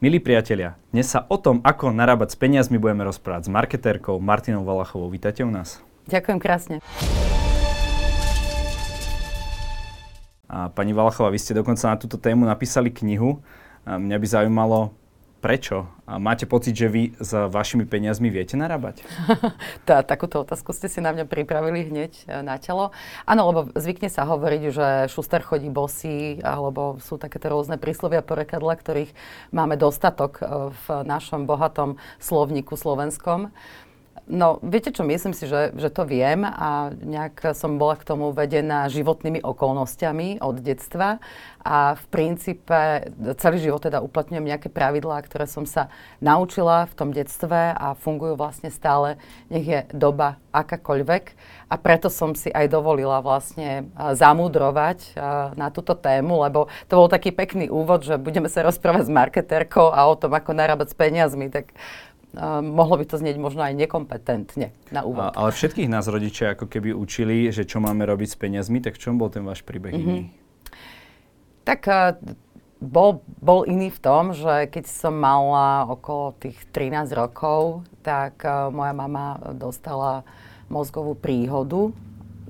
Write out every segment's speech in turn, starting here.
Milí priatelia, dnes sa o tom, ako narábať s peniazmi, budeme rozprávať s marketérkou Martinou Valachovou. Vítajte u nás. Ďakujem krásne. A pani Valachová, vy ste dokonca na túto tému napísali knihu. A mňa by zaujímalo, Prečo? A máte pocit, že vy s vašimi peniazmi viete narábať? Tá, takúto otázku ste si na mňa pripravili hneď e, na telo. Áno, lebo zvykne sa hovoriť, že šuster chodí bosý, alebo sú takéto rôzne príslovia porekadla, ktorých máme dostatok e, v našom bohatom slovníku slovenskom. No, viete čo, myslím si, že, že to viem a nejak som bola k tomu vedená životnými okolnostiami od detstva a v princípe celý život teda uplatňujem nejaké pravidlá, ktoré som sa naučila v tom detstve a fungujú vlastne stále, nech je doba akákoľvek. A preto som si aj dovolila vlastne zamúdrovať na túto tému, lebo to bol taký pekný úvod, že budeme sa rozprávať s marketérkou a o tom, ako narábať s peniazmi, tak mohlo by to znieť možno aj nekompetentne na úvod. A, ale všetkých nás rodičia ako keby učili, že čo máme robiť s peniazmi, tak v čom bol ten váš príbeh mm-hmm. iný? Tak uh, bol, bol iný v tom, že keď som mala okolo tých 13 rokov, tak uh, moja mama dostala mozgovú príhodu.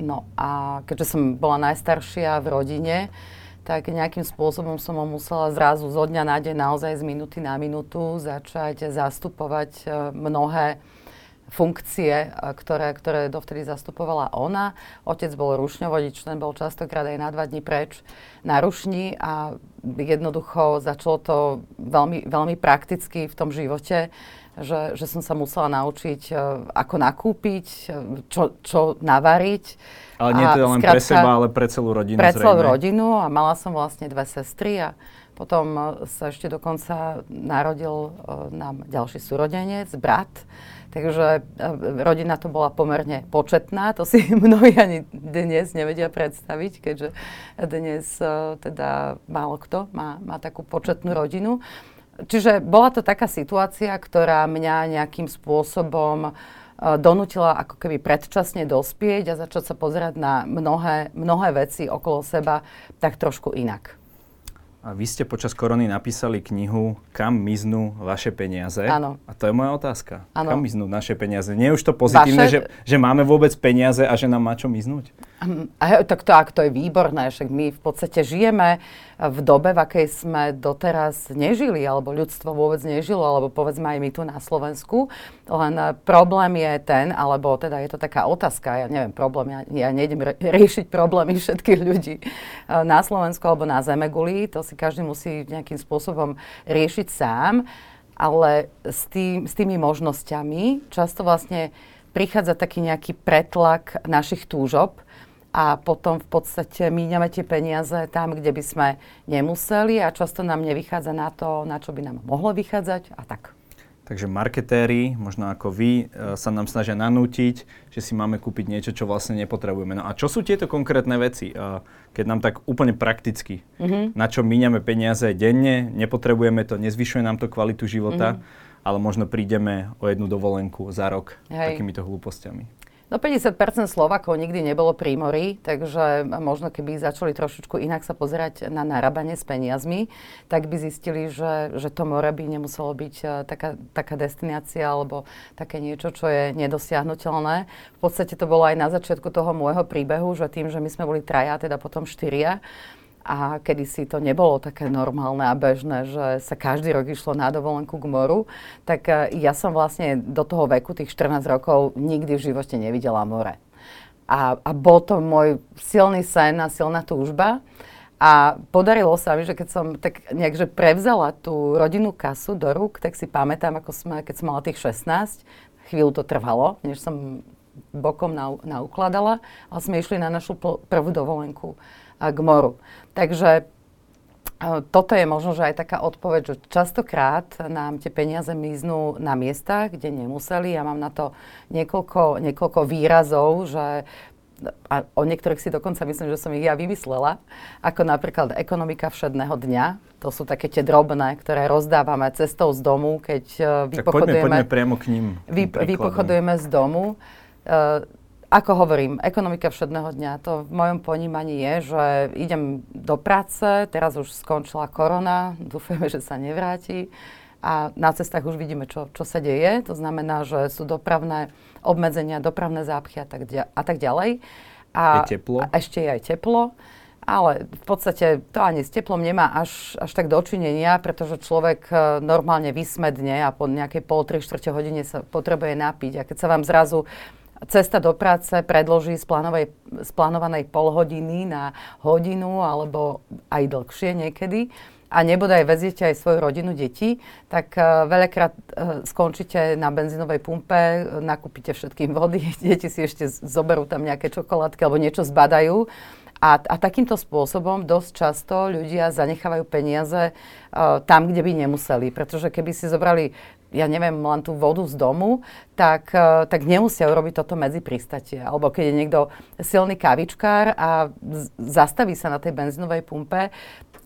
No a keďže som bola najstaršia v rodine, tak nejakým spôsobom som ho musela zrazu zo dňa na deň, naozaj z minúty na minútu začať zastupovať e, mnohé funkcie, e, ktoré, ktoré dovtedy zastupovala ona. Otec bol rušňovodič, ten bol častokrát aj na dva dní preč na rušni a jednoducho začalo to veľmi, veľmi prakticky v tom živote, že, že som sa musela naučiť, e, ako nakúpiť, čo, čo navariť ale nie teda len pre seba, ale pre celú rodinu Pre celú rodinu a mala som vlastne dve sestry a potom e, sa ešte dokonca narodil nám ďalší súrodenec, brat. Takže rodina to bola pomerne početná, to si mnohí ani dnes nevedia predstaviť, keďže dnes teda málo kto má, má takú početnú rodinu. Čiže bola to taká situácia, ktorá mňa nejakým spôsobom Eh, donútila ako keby predčasne dospieť a začať sa pozerať na mnohé, mnohé veci okolo seba tak trošku inak. A vy ste počas korony napísali knihu Kam miznú vaše peniaze. Áno. A to je moja otázka. Ano. Kam miznú naše peniaze? Nie je už to pozitívne, vaše... že, že máme vôbec peniaze a že nám má čo miznúť? A tak to, ak to je výborné, však my v podstate žijeme v dobe, v akej sme doteraz nežili, alebo ľudstvo vôbec nežilo, alebo povedzme aj my tu na Slovensku. Len eh, problém je ten, alebo teda je to taká otázka, ja neviem, problém, ja, ja nejdem riešiť problémy všetkých ľudí eh, na Slovensku alebo na Zemeguli, to si každý musí nejakým spôsobom riešiť sám, ale s, tým, s tými možnosťami často vlastne prichádza taký nejaký pretlak našich túžob, a potom v podstate míňame tie peniaze tam, kde by sme nemuseli a často nám nevychádza na to, na čo by nám mohlo vychádzať a tak. Takže marketéri, možno ako vy, e, sa nám snažia nanútiť, že si máme kúpiť niečo, čo vlastne nepotrebujeme. No a čo sú tieto konkrétne veci? E, keď nám tak úplne prakticky, mm-hmm. na čo míňame peniaze denne, nepotrebujeme to, nezvyšuje nám to kvalitu života, mm-hmm. ale možno prídeme o jednu dovolenku za rok Hej. takýmito hlúpostiami. No 50% Slovakov nikdy nebolo pri mori, takže možno keby začali trošičku inak sa pozerať na narábanie s peniazmi, tak by zistili, že, že to more by nemuselo byť uh, taká, taká destinácia alebo také niečo, čo je nedosiahnutelné. V podstate to bolo aj na začiatku toho môjho príbehu, že tým, že my sme boli traja, teda potom štyria, a kedysi to nebolo také normálne a bežné, že sa každý rok išlo na dovolenku k moru, tak e, ja som vlastne do toho veku, tých 14 rokov, nikdy v živote nevidela more. A, a bol to môj silný sen a silná túžba. A podarilo sa mi, že keď som tak nejakže prevzala tú rodinnú kasu do rúk, tak si pamätám, ako sme, keď som mala tých 16, chvíľu to trvalo, než som bokom naukladala, ale sme išli na našu prvú dovolenku k moru. Takže e, toto je možno, že aj taká odpoveď, že častokrát nám tie peniaze miznú na miestach, kde nemuseli. Ja mám na to niekoľko, niekoľko výrazov, že a o niektorých si dokonca myslím, že som ich ja vymyslela, ako napríklad ekonomika všedného dňa. To sú také tie drobné, ktoré rozdávame cestou z domu, keď vypochodujeme... Poďme, poďme priamo k ním. Vy, vypochodujeme z domu. Uh, ako hovorím, ekonomika všedného dňa, to v mojom ponímaní je, že idem do práce, teraz už skončila korona, dúfajme, že sa nevráti a na cestách už vidíme, čo, čo sa deje. To znamená, že sú dopravné obmedzenia, dopravné zápchy a tak, a tak ďalej. A, je teplo. A ešte je aj teplo. Ale v podstate to ani s teplom nemá až, až tak dočinenia, pretože človek e, normálne vysmedne a po nejakej pol, tri, štvrte hodine sa potrebuje napiť. A keď sa vám zrazu cesta do práce predloží z, plánovej, z plánovanej pol hodiny na hodinu alebo aj dlhšie niekedy, a nebodaj veziete aj svoju rodinu, deti, tak uh, veľakrát uh, skončíte na benzínovej pumpe, nakúpite všetkým vody, deti si ešte zoberú tam nejaké čokoládky alebo niečo zbadajú a, a takýmto spôsobom dosť často ľudia zanechávajú peniaze uh, tam, kde by nemuseli. Pretože keby si zobrali, ja neviem, len tú vodu z domu, tak, uh, tak nemusia urobiť toto medzi pristatie. Alebo keď je niekto silný kavičkár a zastaví sa na tej benzínovej pumpe,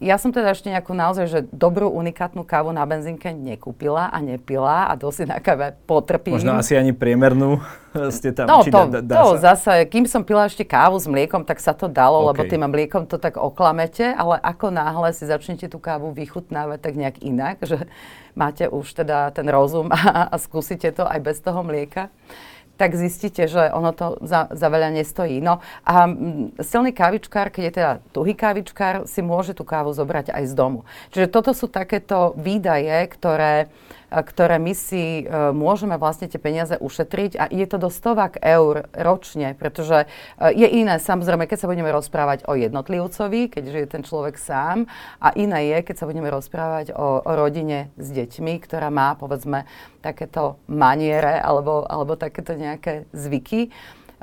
ja som teda ešte nejakú naozaj, že dobrú unikátnu kávu na benzínke nekúpila a nepila a dosť na káve potrpím. Možno asi ani priemernú ste tam, no, či to, dá, dá to sa? zase, kým som pila ešte kávu s mliekom, tak sa to dalo, okay. lebo tým mliekom to tak oklamete, ale ako náhle si začnete tú kávu vychutnávať tak nejak inak, že máte už teda ten rozum a, a skúsite to aj bez toho mlieka, tak zistíte, že ono to za, za veľa nestojí. No a silný kávičkár, keď je teda tuhý kávičkár, si môže tú kávu zobrať aj z domu. Čiže toto sú takéto výdaje, ktoré ktoré my si e, môžeme vlastne tie peniaze ušetriť a ide to do stovák eur ročne, pretože e, je iné, samozrejme, keď sa budeme rozprávať o jednotlivcovi, keďže je ten človek sám a iné je, keď sa budeme rozprávať o, o rodine s deťmi, ktorá má, povedzme, takéto maniere alebo, alebo takéto nejaké zvyky.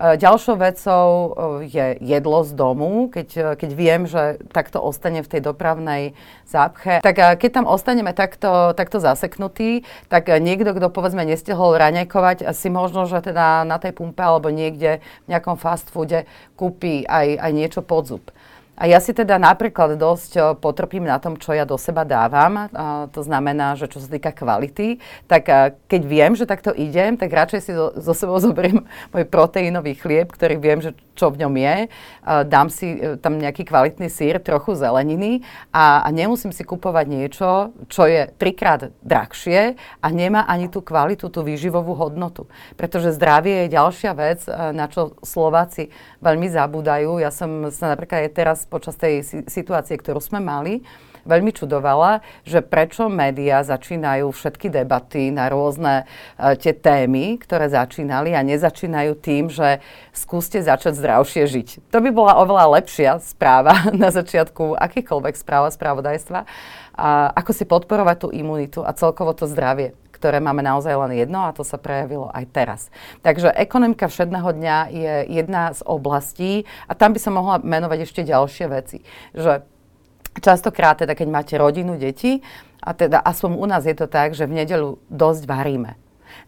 E, ďalšou vecou e, je jedlo z domu, keď, e, keď viem, že takto ostane v tej dopravnej zápche. Tak keď tam ostaneme takto, takto zaseknutí, tak niekto, kto povedzme nestihol raňajkovať, si možno, že teda na tej pumpe alebo niekde v nejakom fast foode kúpi aj, aj niečo pod zub. A ja si teda napríklad dosť potrpím na tom, čo ja do seba dávam. A to znamená, že čo sa týka kvality, tak keď viem, že takto idem, tak radšej si zo, zo sebou zoberiem môj proteínový chlieb, ktorý viem, že čo v ňom je. Dám si tam nejaký kvalitný sír, trochu zeleniny a, a nemusím si kupovať niečo, čo je trikrát drahšie a nemá ani tú kvalitu, tú výživovú hodnotu. Pretože zdravie je ďalšia vec, na čo Slováci veľmi zabúdajú. Ja som sa napríklad aj teraz počas tej situácie, ktorú sme mali, veľmi čudovala, že prečo médiá začínajú všetky debaty na rôzne uh, tie témy, ktoré začínali a nezačínajú tým, že skúste začať zdravšie žiť. To by bola oveľa lepšia správa na začiatku akýkoľvek správa spravodajstva, a ako si podporovať tú imunitu a celkovo to zdravie ktoré máme naozaj len jedno a to sa prejavilo aj teraz. Takže ekonomika všedného dňa je jedna z oblastí a tam by som mohla menovať ešte ďalšie veci. Že častokrát teda, keď máte rodinu, deti, a teda aspoň u nás je to tak, že v nedelu dosť varíme.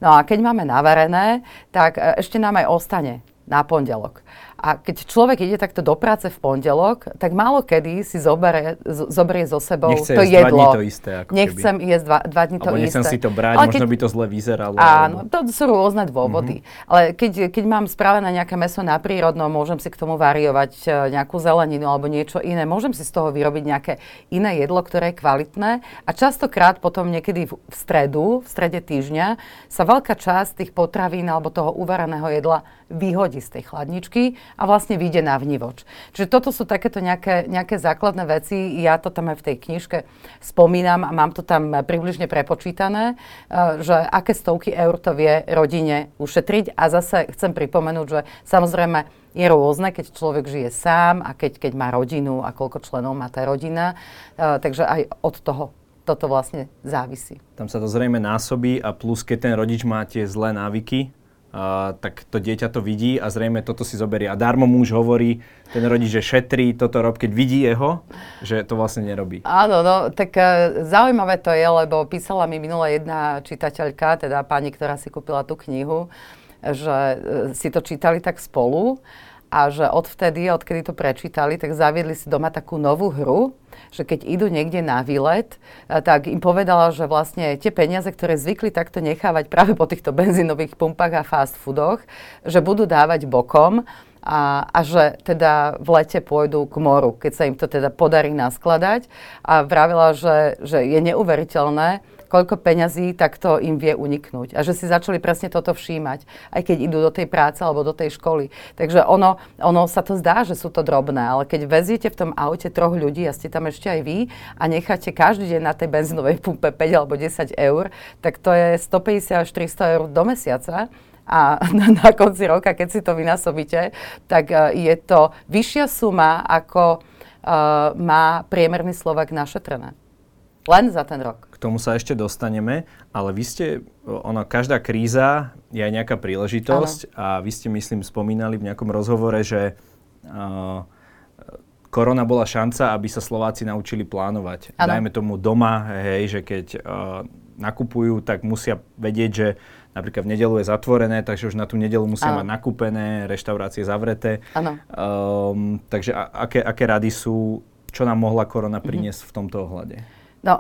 No a keď máme navarené, tak e, ešte nám aj ostane na pondelok. A keď človek ide takto do práce v pondelok, tak málo kedy si zoberie, zoberie so sebou Nechce to jedlo. Dva dní to isté, ako Nechcem keby. jesť dva, dva dní to Alebo isté. si to brať, Ale možno keď, by to zle vyzeralo. Áno, to sú rôzne dôvody. Mm-hmm. Ale keď, keď mám spravené nejaké meso na prírodnom, môžem si k tomu variovať e, nejakú zeleninu alebo niečo iné. Môžem si z toho vyrobiť nejaké iné jedlo, ktoré je kvalitné. A častokrát potom niekedy v, v stredu, v strede týždňa, sa veľká časť tých potravín alebo toho uvareného jedla vyhodí z tej chladničky a vlastne vyjde na vnívoč. Čiže toto sú takéto nejaké, nejaké základné veci. Ja to tam aj v tej knižke spomínam a mám to tam približne prepočítané, eh, že aké stovky eur to vie rodine ušetriť. A zase chcem pripomenúť, že samozrejme je rôzne, keď človek žije sám a keď, keď má rodinu a koľko členov má tá rodina. Eh, takže aj od toho toto vlastne závisí. Tam sa to zrejme násobí a plus keď ten rodič má tie zlé návyky, Tak to dieťa to vidí a zrejme toto si zoberie. A darmo muž hovorí, ten rodič, že šetrí, toto rob, keď vidí jeho, že to vlastne nerobí. Áno, no, tak uh, zaujímavé to je, lebo písala mi minula jedna čitateľka, teda pani, ktorá si kúpila tú knihu, že uh, si to čítali tak spolu a že odvtedy, odkedy to prečítali, tak zaviedli si doma takú novú hru, že keď idú niekde na výlet, eh, tak im povedala, že vlastne tie peniaze, ktoré zvykli takto nechávať práve po týchto benzínových pumpách a fast foodoch, že budú dávať bokom a, a že teda v lete pôjdu k moru, keď sa im to teda podarí naskladať. A vravila, že, že je neuveriteľné, koľko peňazí takto im vie uniknúť. A že si začali presne toto všímať, aj keď idú do tej práce alebo do tej školy. Takže ono, ono sa to zdá, že sú to drobné, ale keď veziete v tom aute troch ľudí a ste tam ešte aj vy a necháte každý deň na tej benzínovej pumpe 5 alebo 10 eur, tak to je 150 až 300 eur do mesiaca a na, na konci roka, keď si to vynásobíte, tak uh, je to vyššia suma, ako uh, má priemerný Slovak našetrené. Len za ten rok. K tomu sa ešte dostaneme, ale vy ste, ono, každá kríza je aj nejaká príležitosť ano. a vy ste, myslím, spomínali v nejakom rozhovore, že uh, korona bola šanca, aby sa Slováci naučili plánovať. Ano. Dajme tomu doma, hej, že keď uh, nakupujú, tak musia vedieť, že napríklad v nedelu je zatvorené, takže už na tú nedelu musia ano. mať nakúpené, reštaurácie zavreté. Ano. Um, takže a, aké, aké rady sú, čo nám mohla korona mhm. priniesť mm-hmm. v tomto ohľade? No,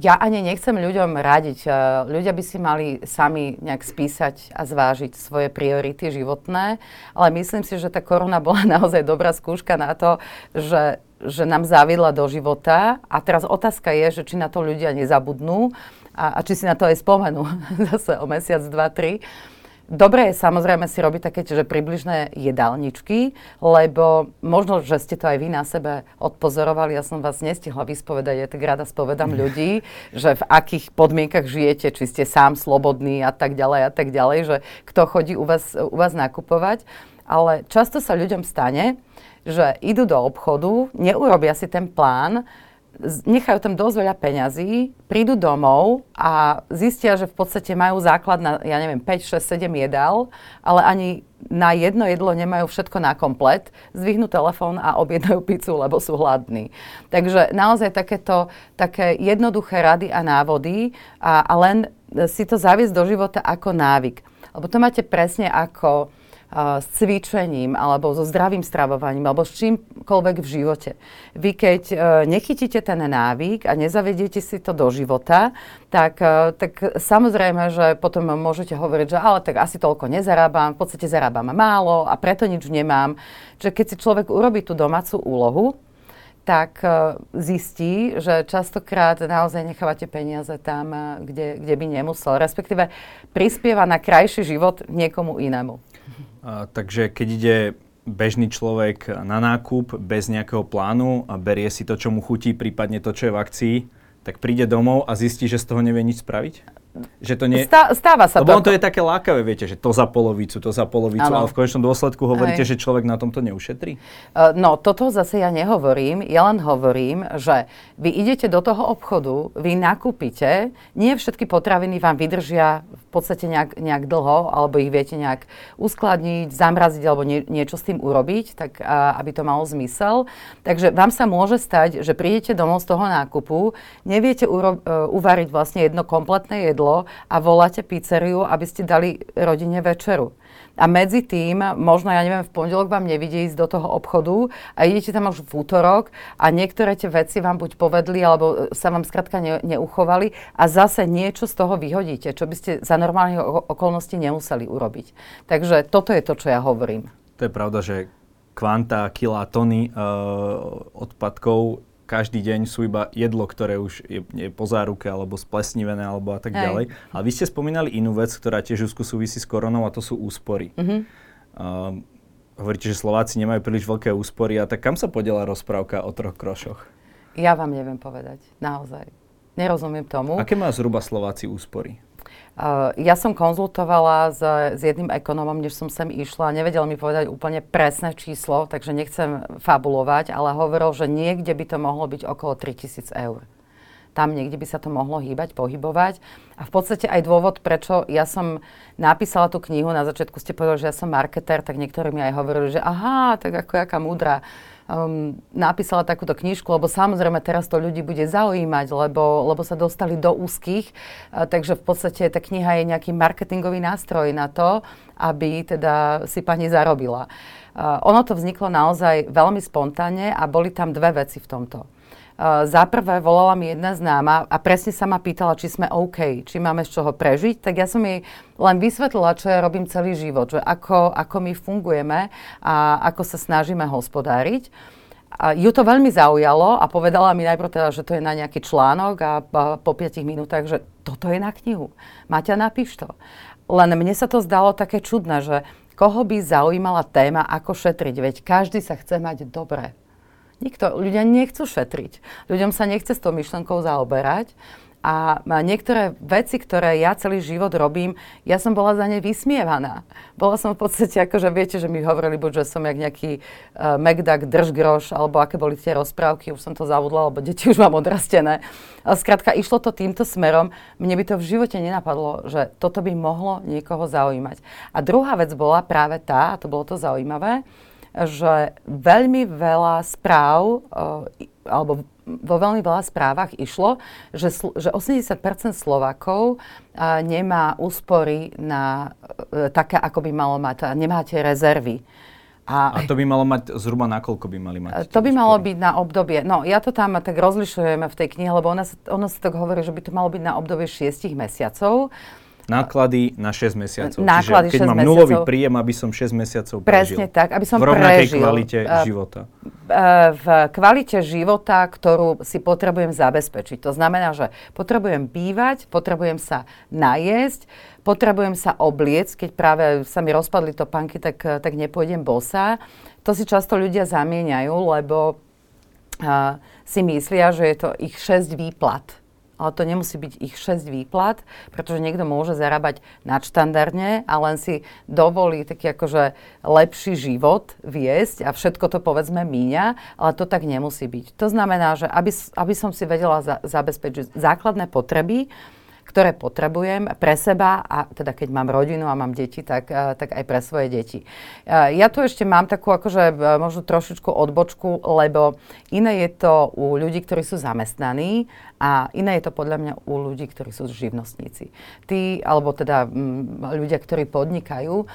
ja ani nechcem ľuďom radiť. Ľudia by si mali sami nejak spísať a zvážiť svoje priority životné, ale myslím si, že tá korona bola naozaj dobrá skúška na to, že, že nám zaviedla do života a teraz otázka je, že či na to ľudia nezabudnú a, a či si na to aj spomenú zase o mesiac, dva, tri. Dobre je samozrejme si robiť také, že približné jedálničky, lebo možno, že ste to aj vy na sebe odpozorovali, ja som vás nestihla vyspovedať, ja tak rada spovedám ľudí, že v akých podmienkach žijete, či ste sám slobodný a tak ďalej a tak ďalej, že kto chodí u vás, u vás nakupovať. Ale často sa ľuďom stane, že idú do obchodu, neurobia si ten plán, nechajú tam dosť veľa peňazí, prídu domov a zistia, že v podstate majú základ na, ja neviem, 5, 6, 7 jedál, ale ani na jedno jedlo nemajú všetko na komplet, zdvihnú telefón a objednajú pizzu, lebo sú hladní. Takže naozaj takéto také jednoduché rady a návody a, a len si to zaviesť do života ako návyk. Lebo to máte presne ako s cvičením alebo so zdravým stravovaním alebo s čímkoľvek v živote. Vy keď uh, nechytíte ten návyk a nezavediete si to do života, tak, uh, tak samozrejme, že potom môžete hovoriť, že ale tak asi toľko nezarábam, v podstate zarábam málo a preto nič nemám. Čiže keď si človek urobí tú domácu úlohu, tak zistí, že častokrát naozaj nechávate peniaze tam, kde, kde by nemusel. Respektíve prispieva na krajší život niekomu inému. Takže keď ide bežný človek na nákup bez nejakého plánu a berie si to, čo mu chutí, prípadne to, čo je v akcii, tak príde domov a zistí, že z toho nevie nič spraviť? Že to nie... Stá, stáva sa Lebo to. to je také lákavé, viete, že to za polovicu, to za polovicu, ano. ale v konečnom dôsledku hovoríte, Hej. že človek na tomto neušetrí? Uh, no, toto zase ja nehovorím. Ja len hovorím, že vy idete do toho obchodu, vy nakúpite, nie všetky potraviny vám vydržia v podstate nejak, nejak dlho, alebo ich viete nejak uskladniť, zamraziť alebo nie, niečo s tým urobiť, tak uh, aby to malo zmysel. Takže vám sa môže stať, že prídete domov z toho nákupu, neviete uro- uh, uvariť vlastne jedno kompletné jedlo, jedlo a voláte pizzeriu, aby ste dali rodine večeru. A medzi tým, možno, ja neviem, v pondelok vám nevidie ísť do toho obchodu a idete tam už v útorok a niektoré tie veci vám buď povedli, alebo sa vám skrátka ne, neuchovali a zase niečo z toho vyhodíte, čo by ste za normálnych okolností nemuseli urobiť. Takže toto je to, čo ja hovorím. To je pravda, že kvanta, kila, tony uh, odpadkov každý deň sú iba jedlo, ktoré už je, je po záruke alebo splesnivené alebo a tak Hej. ďalej. Ale vy ste spomínali inú vec, ktorá tiež úzko súvisí s koronou a to sú úspory. Mm-hmm. Uh, hovoríte, že Slováci nemajú príliš veľké úspory a tak kam sa podiela rozprávka o troch krošoch? Ja vám neviem povedať, naozaj. Nerozumiem tomu. Aké má zhruba Slováci úspory? Uh, ja som konzultovala s, s jedným ekonomom, než som sem išla. Nevedel mi povedať úplne presné číslo, takže nechcem fabulovať, ale hovoril, že niekde by to mohlo byť okolo 3000 eur. Tam niekde by sa to mohlo hýbať, pohybovať. A v podstate aj dôvod, prečo ja som napísala tú knihu, na začiatku ste povedali, že ja som marketer, tak niektorí mi aj hovorili, že aha, tak ako jaká múdra um, napísala takúto knižku, lebo samozrejme teraz to ľudí bude zaujímať, lebo, lebo sa dostali do úzkých, uh, takže v podstate tá kniha je nejaký marketingový nástroj na to, aby teda si pani zarobila. Uh, ono to vzniklo naozaj veľmi spontánne a boli tam dve veci v tomto. Za prvé volala mi jedna známa a presne sa ma pýtala, či sme OK, či máme z čoho prežiť, tak ja som jej len vysvetlila, čo ja robím celý život, že ako, ako my fungujeme a ako sa snažíme hospodáriť. A ju to veľmi zaujalo a povedala mi najprv teda, že to je na nejaký článok a, a po 5 minútach, že toto je na knihu. Maťa, napíš to. Len mne sa to zdalo také čudné, že koho by zaujímala téma, ako šetriť, veď každý sa chce mať dobre. Nikto, ľudia nechcú šetriť. Ľuďom sa nechce s tou myšlenkou zaoberať. A niektoré veci, ktoré ja celý život robím, ja som bola za ne vysmievaná. Bola som v podstate, ako že viete, že mi hovorili buď, že som jak nejaký uh, Megdak, držgroš, alebo aké boli tie rozprávky, už som to zavudla, lebo deti už mám odrastené. Ale skrátka, išlo to týmto smerom. Mne by to v živote nenapadlo, že toto by mohlo niekoho zaujímať. A druhá vec bola práve tá, a to bolo to zaujímavé, že veľmi veľa správ, eh, alebo vo veľmi veľa správach išlo, že, že 80 Slovákov eh, nemá úspory na eh, také, ako by malo mať, nemá tie rezervy. A, a to by malo mať zhruba na koľko by mali mať? To by malo byť na obdobie, no ja to tam tak rozlišujeme v tej knihe, lebo ona, ono sa tak hovorí, že by to malo byť na obdobie 6 mesiacov. Náklady na 6 mesiacov. Náklady Čiže keď 6 mám mesiacov. nulový príjem, aby som 6 mesiacov prežil. Presne tak, aby som v rovnakej prežil. kvalite uh, života. Uh, v kvalite života, ktorú si potrebujem zabezpečiť. To znamená, že potrebujem bývať, potrebujem sa najesť, potrebujem sa obliecť, keď práve sa mi rozpadli topánky, tak, tak nepôjdem bosa. To si často ľudia zamieňajú, lebo uh, si myslia, že je to ich 6 výplat ale to nemusí byť ich 6 výplat, pretože niekto môže zarábať nadštandardne a len si dovolí taký akože lepší život viesť a všetko to povedzme míňa, ale to tak nemusí byť. To znamená, že aby, aby som si vedela za, zabezpečiť základné potreby, ktoré potrebujem pre seba a teda keď mám rodinu a mám deti, tak, eh, tak aj pre svoje deti. Eh, ja tu ešte mám takú akože eh, možno trošičku odbočku, lebo iné je to u ľudí, ktorí sú zamestnaní a iné je to podľa mňa u ľudí, ktorí sú živnostníci. Tí, alebo teda m, mm, ľudia, ktorí podnikajú,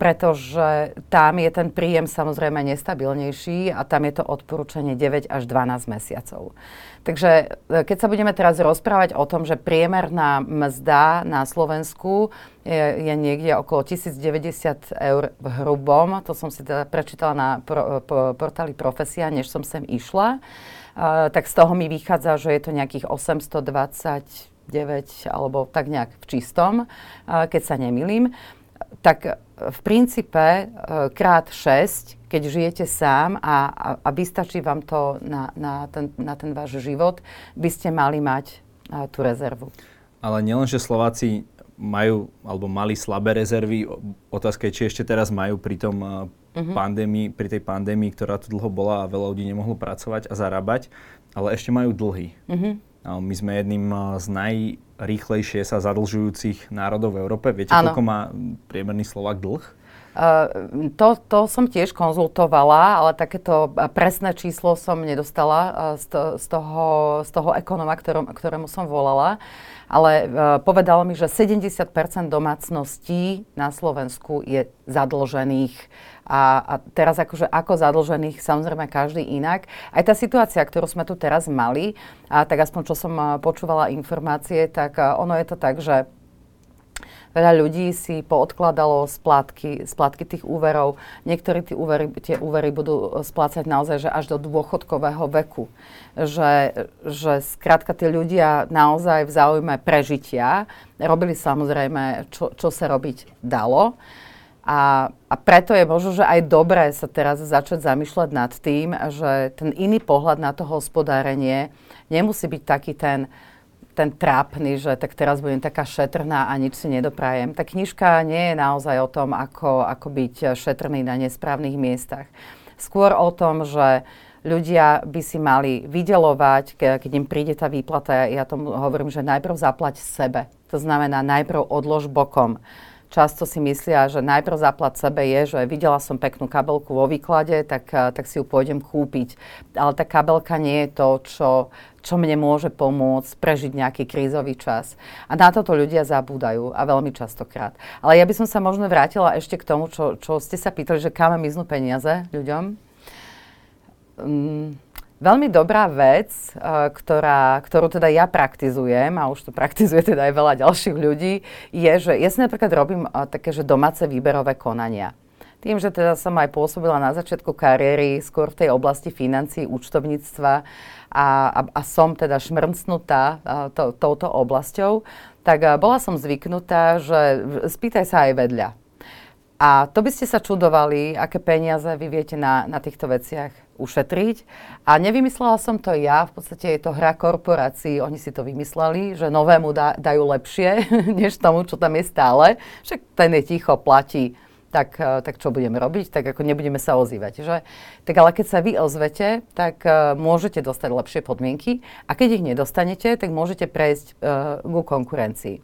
pretože tam je ten príjem samozrejme nestabilnejší a tam je to odporúčanie 9 až 12 mesiacov. Takže e, keď sa budeme teraz rozprávať o tom, že priemerná mzda na Slovensku je, je niekde okolo 1090 eur v hrubom, to som si teda prečítala na pro, po, portáli Profesia, než som sem išla, uh, tak z toho mi vychádza, že je to nejakých 829 alebo tak nejak v čistom, keď sa nemilím. Tak v princípe krát 6 keď žijete sám a, a, a vystačí vám to na, na, ten, na ten váš život, by ste mali mať a, tú rezervu. Ale nielen, že Slováci majú alebo mali slabé rezervy, otázka je, či ešte teraz majú pri tom uh-huh. pandémii, pri tej pandémii, ktorá tu dlho bola a veľa ľudí nemohlo pracovať a zarábať, ale ešte majú dlhy. Uh-huh. My sme jedným z najrýchlejšie sa zadlžujúcich národov v Európe. Viete, ano. koľko má priemerný Slovak dlh? Uh, to, to som tiež konzultovala, ale takéto presné číslo som nedostala uh, z, to, z, toho, z toho ekonoma, ktorom, ktorému som volala. Ale uh, povedal mi, že 70% domácností na Slovensku je zadlžených. A, a teraz akože ako zadlžených, samozrejme každý inak. Aj tá situácia, ktorú sme tu teraz mali, a tak aspoň čo som počúvala informácie, tak ono je to tak, že Veľa ľudí si poodkladalo splátky, splátky tých úverov. Niektorí tí úvery, tie úvery budú splácať naozaj že až do dôchodkového veku. Že, že skrátka tí ľudia naozaj v záujme prežitia robili samozrejme, čo, čo sa robiť dalo. A, a preto je možno, že aj dobré sa teraz začať zamýšľať nad tým, že ten iný pohľad na to hospodárenie nemusí byť taký ten, ten trápny, že tak teraz budem taká šetrná a nič si nedoprajem. Tá knižka nie je naozaj o tom, ako, ako byť šetrný na nesprávnych miestach. Skôr o tom, že ľudia by si mali vydelovať, keď im príde tá výplata, ja tomu hovorím, že najprv zaplať sebe. To znamená najprv odlož bokom často si myslia, že najprv záplat sebe je, že videla som peknú kabelku vo výklade, tak, tak si ju pôjdem kúpiť. Ale tá kabelka nie je to, čo, čo mne môže pomôcť prežiť nejaký krízový čas. A na toto ľudia zabúdajú a veľmi častokrát. Ale ja by som sa možno vrátila ešte k tomu, čo, čo ste sa pýtali, že kam miznú peniaze ľuďom. Um, Veľmi dobrá vec, uh, ktorá, ktorú teda ja praktizujem, a už to praktizuje teda aj veľa ďalších ľudí, je, že ja si napríklad robím uh, také, že domáce výberové konania. Tým, že teda som aj pôsobila na začiatku kariéry skôr v tej oblasti financií, účtovníctva a, a, a som teda šmrncnutá to, touto oblasťou, tak bola som zvyknutá, že spýtaj sa aj vedľa. A to by ste sa čudovali, aké peniaze vy viete na, na týchto veciach ušetriť. A nevymyslela som to ja, v podstate je to hra korporácií, oni si to vymysleli, že novému da, dajú lepšie, než tomu, čo tam je stále. Však ten je ticho, platí tak, eh, tak čo budeme robiť, tak ako nebudeme sa ozývať. Že? Tak ale keď sa vy ozvete, tak uh, môžete dostať lepšie podmienky a keď ich nedostanete, tak môžete prejsť uh, ku konkurencii.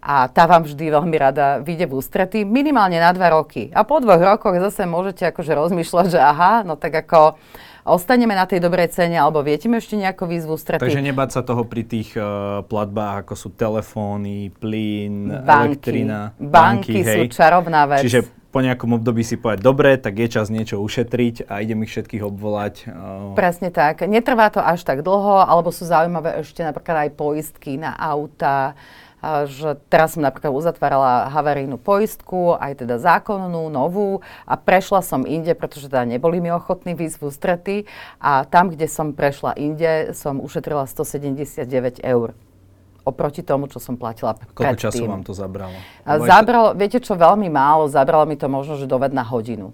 A tá vám vždy veľmi rada vyjde v ústrety, minimálne na dva roky. A po dvoch rokoch zase môžete akože rozmýšľať, že aha, no tak ako ostaneme na tej dobrej cene, alebo viete ešte nejakú výzvu strety. Takže nebať sa toho pri tých uh, platbách, ako sú telefóny, plyn, banky, elektrina. Banky, banky sú hej. čarovná vec. Čiže po nejakom období si povedať, dobre, tak je čas niečo ušetriť a idem ich všetkých obvolať. Presne tak. Netrvá to až tak dlho, alebo sú zaujímavé ešte napríklad aj poistky na auta, že teraz som napríklad uzatvárala havarijnú poistku, aj teda zákonnú, novú a prešla som inde, pretože teda neboli mi ochotní výsť v ústrety a tam, kde som prešla inde, som ušetrila 179 eur oproti tomu, čo som platila Koľko predtým. času vám to zabralo? Zabralo, viete čo, veľmi málo, zabralo mi to možno, že doved na hodinu.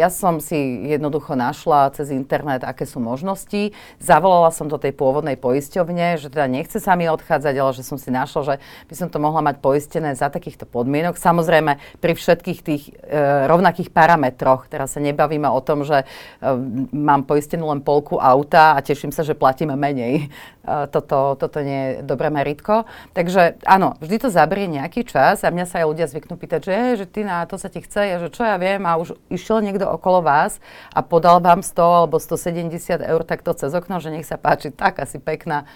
Ja som si jednoducho našla cez internet, aké sú možnosti. Zavolala som do tej pôvodnej poisťovne, že teda nechce sa mi odchádzať, ale že som si našla, že by som to mohla mať poistené za takýchto podmienok. Samozrejme, pri všetkých tých e, rovnakých parametroch. Teraz sa nebavíme o tom, že e, mám poistenú len polku auta a teším sa, že platíme menej. E, toto, toto nie je dobré meritko. Takže áno, vždy to zabrie nejaký čas a mňa sa aj ľudia zvyknú pýtať, že, že ty na to sa ti chce, ja, že čo ja viem a už išiel niekto okolo vás a podal vám 100 alebo 170 eur takto cez okno, že nech sa páči, tak asi pekná.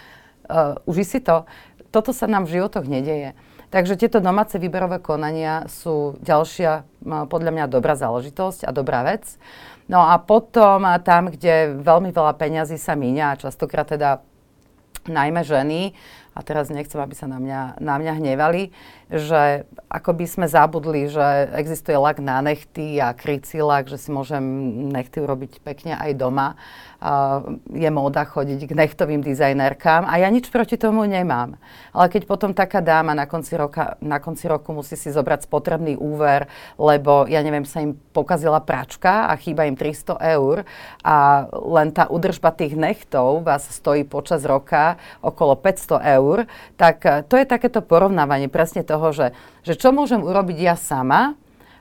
Uh, uži si to. Toto sa nám v životoch nedeje. Takže tieto domáce výberové konania sú ďalšia, podľa mňa, dobrá záležitosť a dobrá vec. No a potom tam, kde veľmi veľa peňazí sa míňa, častokrát teda najmä ženy, a teraz nechcem, aby sa na mňa, na mňa hnevali, že ako by sme zabudli, že existuje lak na nechty a krycí lak, že si môžem nechty urobiť pekne aj doma. Uh, je móda chodiť k nechtovým dizajnerkám a ja nič proti tomu nemám. Ale keď potom taká dáma na konci, roka, na konci roku musí si zobrať spotrebný úver, lebo ja neviem, sa im pokazila pračka a chýba im 300 eur a len tá udržba tých nechtov vás stojí počas roka okolo 500 eur, tak to je takéto porovnávanie presne toho, že, že čo môžem urobiť ja sama,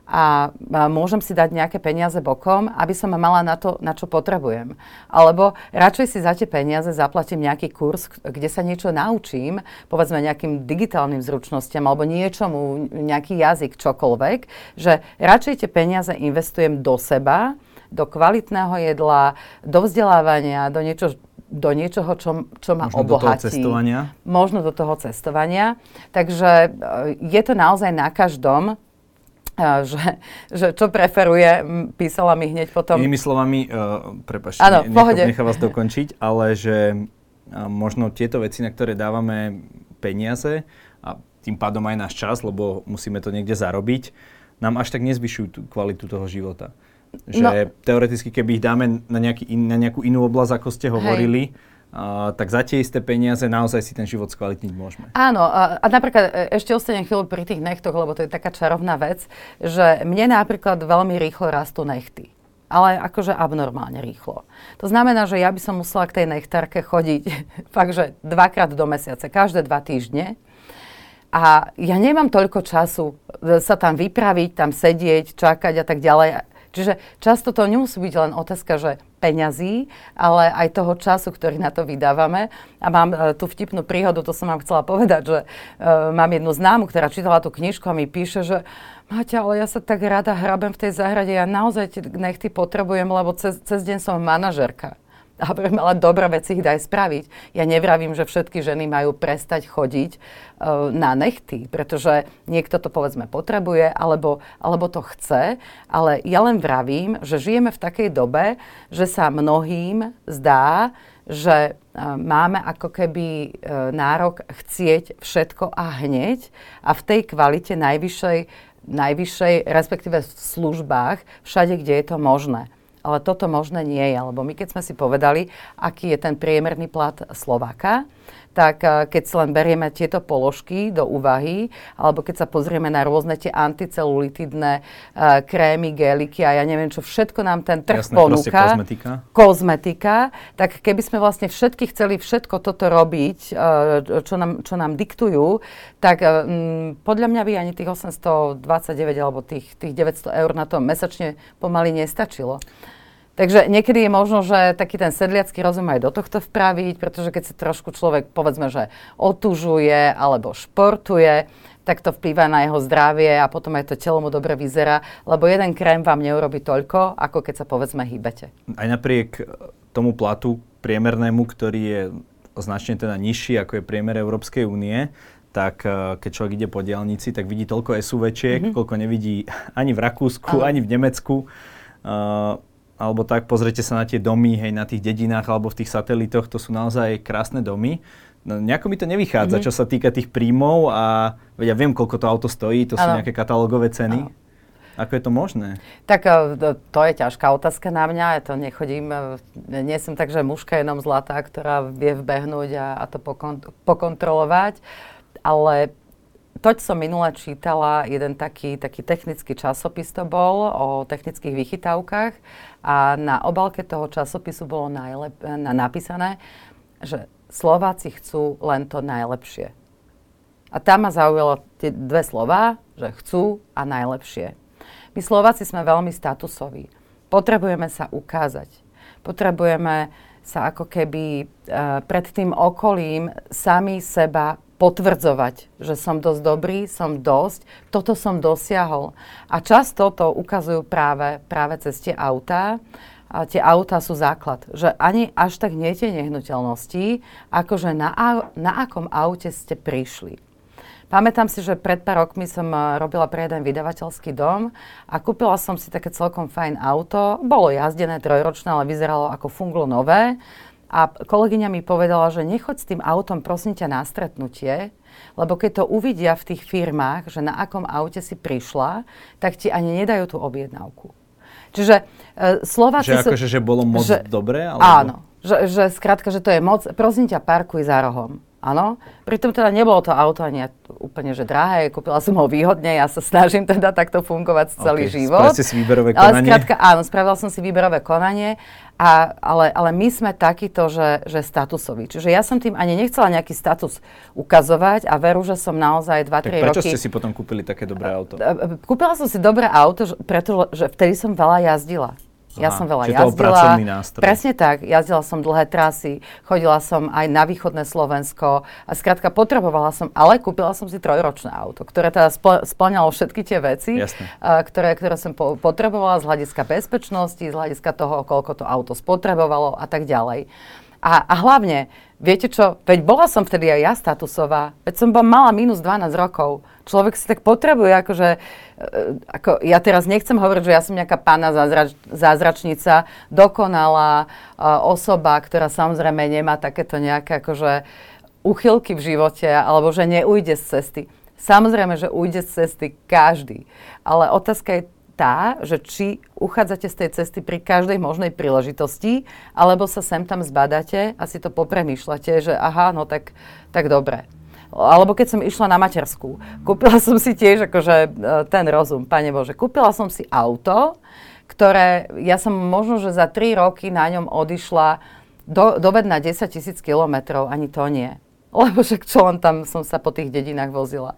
a môžem si dať nejaké peniaze bokom, aby som mala na to, na čo potrebujem. Alebo radšej si za tie peniaze zaplatím nejaký kurz, kde sa niečo naučím, povedzme nejakým digitálnym zručnostiam alebo niečomu, nejaký jazyk, čokoľvek, že radšej tie peniaze investujem do seba, do kvalitného jedla, do vzdelávania, do niečo do niečoho, čo, čo ma Možno obohatí. do toho cestovania? Možno do toho cestovania. Takže e, je to naozaj na každom, že, že čo preferuje, písala mi hneď potom. Inými slovami, uh, prepačte, ne, nechám, nechám vás dokončiť, ale že uh, možno tieto veci, na ktoré dávame peniaze a tým pádom aj náš čas, lebo musíme to niekde zarobiť, nám až tak nezvyšujú tú kvalitu toho života. Že no. teoreticky, keby ich dáme na, nejaký in, na nejakú inú oblasť, ako ste hovorili, Hej Uh, tak za tie isté peniaze naozaj si ten život skvalitniť môžeme. Áno, a, a napríklad e, ešte ostanem chvíľu pri tých nechtoch, lebo to je taká čarovná vec, že mne napríklad veľmi rýchlo rastú nechty ale akože abnormálne rýchlo. To znamená, že ja by som musela k tej nechtárke chodiť fakt, že dvakrát do mesiace, každé dva týždne. A ja nemám toľko času e, sa tam vypraviť, tam sedieť, čakať a tak ďalej Čiže často to nemusí byť len otázka, že peňazí, ale aj toho času, ktorý na to vydávame. A mám uh, tú vtipnú príhodu, to som vám chcela povedať, že uh, mám jednu známu, ktorá čítala tú knižku a mi píše, že Maťa, ale ja sa tak rada hrabem v tej záhrade, ja naozaj nechty potrebujem, lebo cez, cez deň som manažerka ale dobré veci ich daj spraviť. Ja nevravím, že všetky ženy majú prestať chodiť uh, na nechty, pretože niekto to povedzme potrebuje, alebo, alebo to chce, ale ja len vravím, že žijeme v takej dobe, že sa mnohým zdá, že uh, máme ako keby uh, nárok chcieť všetko a hneď a v tej kvalite najvyššej, najvyššej, respektíve v službách, všade, kde je to možné ale toto možné nie je, lebo my keď sme si povedali, aký je ten priemerný plat Slováka, tak eh, keď len berieme tieto položky do úvahy, alebo keď sa pozrieme na rôzne tie anticelulitidné uh, krémy, géliky a ja neviem, čo všetko nám ten trh Jasné, ponúka. kozmetika. Kozmetika. Tak keby sme vlastne všetky chceli všetko toto robiť, uh, čo, nám, čo nám diktujú, tak uh, m, podľa mňa by ani tých 829 alebo tých, tých 900 eur na to mesačne pomaly nestačilo. Takže niekedy je možno, že taký ten sedliacký rozum aj do tohto vpraviť, pretože keď si trošku človek, povedzme, že otužuje alebo športuje, tak to vplýva na jeho zdravie a potom aj to telo mu dobre vyzerá, lebo jeden krém vám neurobi toľko, ako keď sa povedzme hýbete. Aj napriek tomu platu priemernému, ktorý je značne teda nižší, ako je priemer Európskej únie, tak eh, keď človek ide po diálnici, tak vidí toľko SUVčiek, mm-hmm. koľko nevidí ani v Rakúsku, Aha. ani v Nemecku. Uh, alebo tak pozrite sa na tie domy, hej, na tých dedinách alebo v tých satelitoch, to sú naozaj krásne domy. No, nejako mi to nevychádza, mm-hmm. čo sa týka tých príjmov a ja viem, koľko to auto stojí, to ano. sú nejaké katalógové ceny. Ano. Ako je to možné? Tak e, to je ťažká otázka na mňa, ja to nechodím, e, nie som tak, že mužka jenom zlatá, ktorá vie vbehnúť a, a to pokont- pokontrolovať, ale toť som minule čítala jeden taký, taký technický časopis to bol o technických vychytávkach a na obalke toho časopisu bolo najlep, na, napísané, že Slováci chcú len to najlepšie. A tam ma zaujalo tie dve slova, že chcú a najlepšie. My Slováci sme veľmi statusoví. Potrebujeme sa ukázať. Potrebujeme sa ako keby uh, pred tým okolím sami seba potvrdzovať, že som dosť dobrý, som dosť, toto som dosiahol. A často to ukazujú práve, práve cez tie autá. A tie autá sú základ. Že ani až tak nie tie nehnuteľnosti, akože na, na akom aute ste prišli. Pamätám si, že pred pár rokmi som eh, robila pre jeden vydavateľský dom a kúpila som si také celkom fajn auto. Bolo jazdené trojročné, ale vyzeralo ako funglo nové. A kolegyňa mi povedala, že nechoď s tým autom prosím ťa na stretnutie, lebo keď to uvidia v tých firmách, že na akom aute si prišla, tak ti ani nedajú tú objednávku. Čiže e, Slováci že akože, že bolo moc že, dobré? Alebo... Áno, že, že skrátka, že to je moc, prosím ťa, parkuj za rohom. Áno, pritom teda nebolo to auto ani úplne že drahé, kúpila som ho výhodne, ja sa snažím teda takto fungovať celý okay, život. Spravili si výberové konanie? Ale skrátka, áno, spravila som si výberové konanie, a, ale, ale my sme takíto, že, že statusoví. Čiže ja som tým ani nechcela nejaký status ukazovať a veru, že som naozaj 2-3 roky... prečo ste si potom kúpili také dobré auto? Kúpila som si dobré auto, pretože vtedy som veľa jazdila. Ja Aha, som veľa jazdila. nástroj. Presne tak. Jazdila som dlhé trasy, chodila som aj na východné Slovensko a skrátka potrebovala som, ale kúpila som si trojročné auto, ktoré teda splňalo všetky tie veci, ktoré, ktoré som po, potrebovala z hľadiska bezpečnosti, z hľadiska toho, koľko to auto spotrebovalo a tak ďalej. A, a hlavne, viete čo, veď bola som vtedy aj ja statusová, veď som bola mala minus 12 rokov človek si tak potrebuje, akože, e, ako, ja teraz nechcem hovoriť, že ja som nejaká pána zázrač, zázračnica, dokonalá uh, osoba, ktorá samozrejme nemá takéto nejaké akože uchylky v živote, alebo že neujde z cesty. Samozrejme, že ujde z cesty každý. Ale otázka je tá, že či uchádzate z tej cesty pri každej možnej príležitosti, alebo sa sem tam zbadáte a si to popremýšľate, že aha, no tak, tak dobre alebo keď som išla na materskú. Kúpila som si tiež akože e, ten rozum, pane Bože. Kúpila som si auto, ktoré ja som možno, že za 3 roky na ňom odišla do, doved na 10 tisíc kilometrov, ani to nie. Lebo však čo len tam som sa po tých dedinách vozila.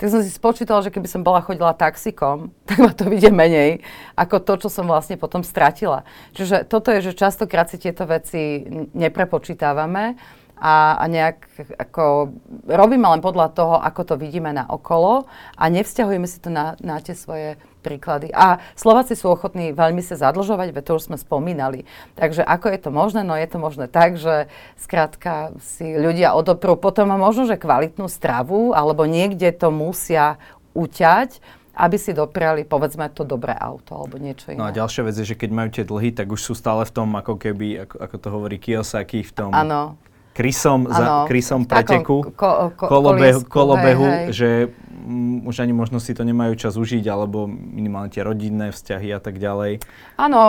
Tak som si spočítala, že keby som bola chodila taxikom, tak ma to vyjde menej ako to, čo som vlastne potom stratila. Čiže toto je, že častokrát si tieto veci neprepočítavame a, a nejak ako robíme len podľa toho, ako to vidíme na okolo a nevzťahujeme si to na, na tie svoje príklady. A Slováci sú ochotní veľmi sa zadlžovať, veď to už sme spomínali. Takže ako je to možné? No je to možné tak, že skrátka si ľudia odoprú potom možno, že kvalitnú stravu, alebo niekde to musia uťať, aby si dopriali, povedzme, to dobré auto alebo niečo iné. No a ďalšia vec je, že keď majú tie dlhy, tak už sú stále v tom, ako keby, ako, ako to hovorí Kiyosaki, v tom ano krysom, ano, za, krysom preteku, ko, ko, kolobehu, kolobehu hej, hej. že m, už ani možno si to nemajú čas užiť, alebo minimálne tie rodinné vzťahy a tak ďalej. Áno,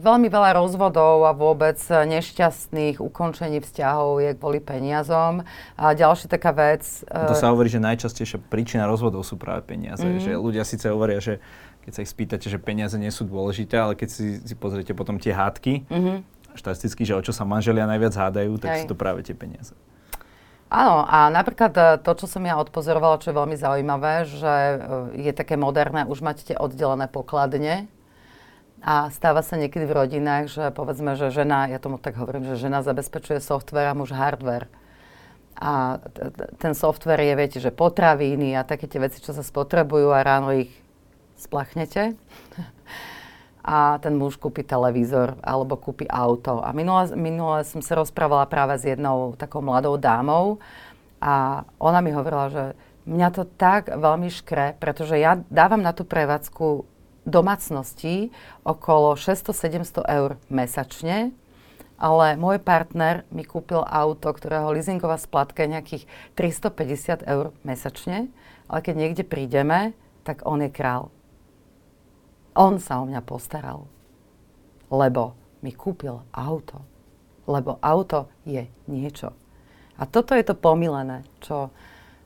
veľmi veľa rozvodov a vôbec nešťastných ukončení vzťahov je kvôli peniazom. A ďalšia taká vec... To sa hovorí, že najčastejšia príčina rozvodov sú práve peniaze. Mm-hmm. Že ľudia síce hovoria, že keď sa ich spýtate, že peniaze nie sú dôležité, ale keď si, si pozriete potom tie hádky, mm-hmm štatisticky, že o čo sa manželia najviac hádajú, tak Hej. sú to práve tie peniaze. Áno, a napríklad e, to, čo som ja odpozorovala, čo je veľmi zaujímavé, že e, je také moderné, už máte tie oddelené pokladne a stáva sa niekedy v rodinách, že povedzme, že žena, ja tomu tak hovorím, že žena zabezpečuje software a muž hardware. A ten software je, viete, že potraviny a také tie veci, čo sa spotrebujú a ráno ich splachnete a ten muž kúpi televízor alebo kúpi auto. A minule, minule som sa rozprávala práve s jednou takou mladou dámou a ona mi hovorila, že mňa to tak veľmi škre, pretože ja dávam na tú prevádzku domácnosti okolo 600-700 eur mesačne, ale môj partner mi kúpil auto, ktorého leasingová splatka je nejakých 350 eur mesačne, ale keď niekde prídeme, tak on je král. On sa o mňa postaral, lebo mi kúpil auto. Lebo auto je niečo. A toto je to pomilené, čo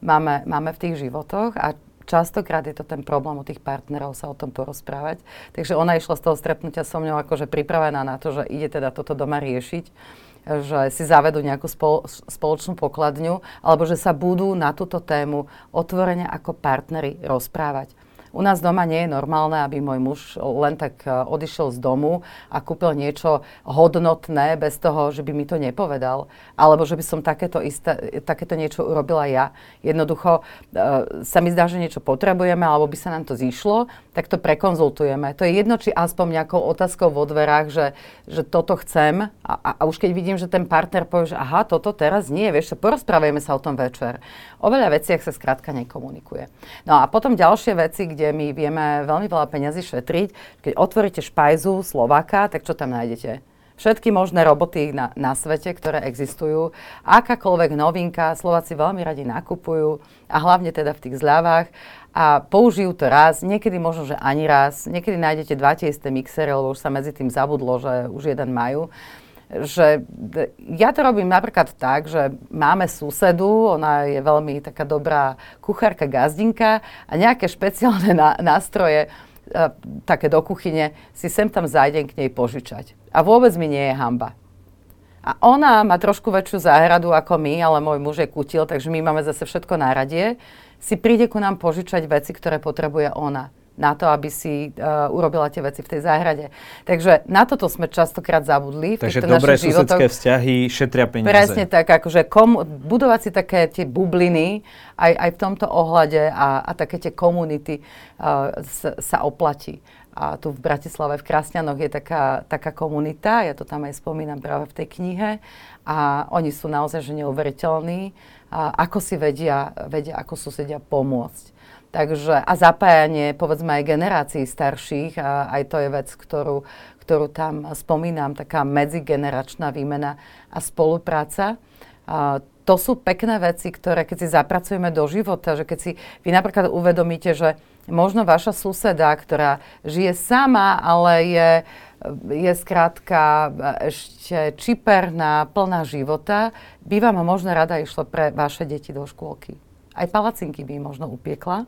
máme, máme v tých životoch a častokrát je to ten problém u tých partnerov sa o tom porozprávať. Takže ona išla z toho stretnutia so mňou akože pripravená na to, že ide teda toto doma riešiť že si zavedú nejakú spolo, spoločnú pokladňu, alebo že sa budú na túto tému otvorene ako partnery rozprávať. U nás doma nie je normálne, aby môj muž len tak e, odišiel z domu a kúpil niečo hodnotné bez toho, že by mi to nepovedal. Alebo že by som takéto, isté, takéto niečo urobila ja. Jednoducho e, sa mi zdá, že niečo potrebujeme, alebo by sa nám to zišlo, tak to prekonzultujeme. To je jedno, či aspoň nejakou otázkou vo dverách, že, že toto chcem a, a, a už keď vidím, že ten partner povie, že aha, toto teraz nie, vieš, porozprávajme sa o tom večer. O veľa veciach sa skrátka nekomunikuje. No a potom ďalšie veci, kde my vieme veľmi veľa peňazí šetriť. Keď otvoríte špajzu Slováka, tak čo tam nájdete? Všetky možné roboty na, na svete, ktoré existujú. Akákoľvek novinka, Slováci veľmi radi nakupujú a hlavne teda v tých zľavách. A použijú to raz, niekedy možno, že ani raz, niekedy nájdete dva tie isté mixery, lebo už sa medzi tým zabudlo, že už jeden majú. Že ja to robím napríklad tak, že máme susedu, ona je veľmi taká dobrá kuchárka, gazdinka a nejaké špeciálne nástroje, e, také do kuchyne, si sem tam zájdem k nej požičať. A vôbec mi nie je hamba. A ona má trošku väčšiu záhradu ako my, ale môj muž je kutil, takže my máme zase všetko na radie. Si príde ku nám požičať veci, ktoré potrebuje ona na to, aby si uh, urobila tie veci v tej záhrade. Takže na toto sme častokrát zabudli. Takže dobré susedské vzťahy šetria peniaze. Presne tak, akože kom, budovať si také tie bubliny aj, aj v tomto ohľade a, a také tie komunity uh, sa, sa oplatí. A tu v Bratislave, v Krasňanoch je taká, taká komunita, ja to tam aj spomínam práve v tej knihe. A oni sú naozaj že neuveriteľní, a ako si vedia, vedia ako susedia pomôcť. Takže, a zapájanie, povedzme, aj generácií starších, a aj to je vec, ktorú, ktorú tam spomínam, taká medzigeneračná výmena a spolupráca. A to sú pekné veci, ktoré keď si zapracujeme do života, že keď si vy napríklad uvedomíte, že možno vaša suseda, ktorá žije sama, ale je, je skrátka ešte čiperná, plná života, by vám možno rada išla pre vaše deti do škôlky. Aj palacinky by možno upiekla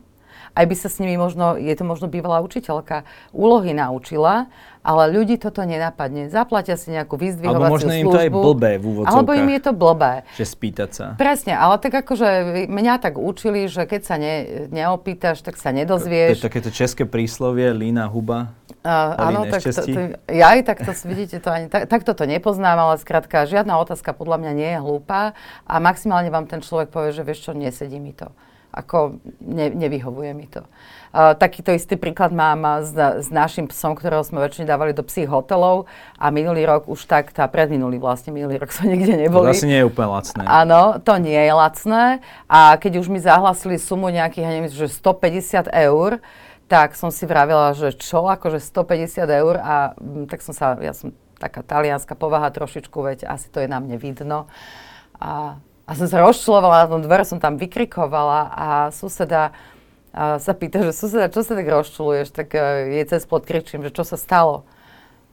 Aj by sa s nimi možno, je to možno bývalá učiteľka, úlohy naučila, ale ľudí toto nenapadne. Zaplatia si nejakú vyzdvihovaciu Alebo možno službu. im to aj blbé v úvodzovkách. Alebo im je to blbé. Že spýtať sa. Presne, ale tak akože mňa tak učili, že keď sa ne, neopýtaš, tak sa To nedozvieš. je takéto české príslovie, lína huba. Uh, áno, tak to, to, ja aj tak to vidíte, to ani, tak, takto to nepoznám, ale skrátka, žiadna otázka podľa mňa nie je hlúpa a maximálne vám ten človek povie, že vieš čo, nesedí mi to. Ako ne, nevyhovuje mi to. Uh, takýto istý príklad mám s, s našim psom, ktorého sme väčšine dávali do psích hotelov a minulý rok už tak, tá predminulý vlastne, minulý rok sme nikde To neboli. asi nie je úplne lacné. Áno, to nie je lacné. A keď už mi zahlasili sumu nejakých, ja neviem, že 150 eur, tak som si vravila, že čo, akože 150 eur a mm, tak som sa, ja som taká talianská povaha trošičku, veď asi to je na mne vidno. A, a som sa rozčulovala na tom dvere, som tam vykrikovala a suseda a sa pýta, že suseda, čo sa tak rozčuluješ? Tak uh, jej cez plot kričím, že čo sa stalo?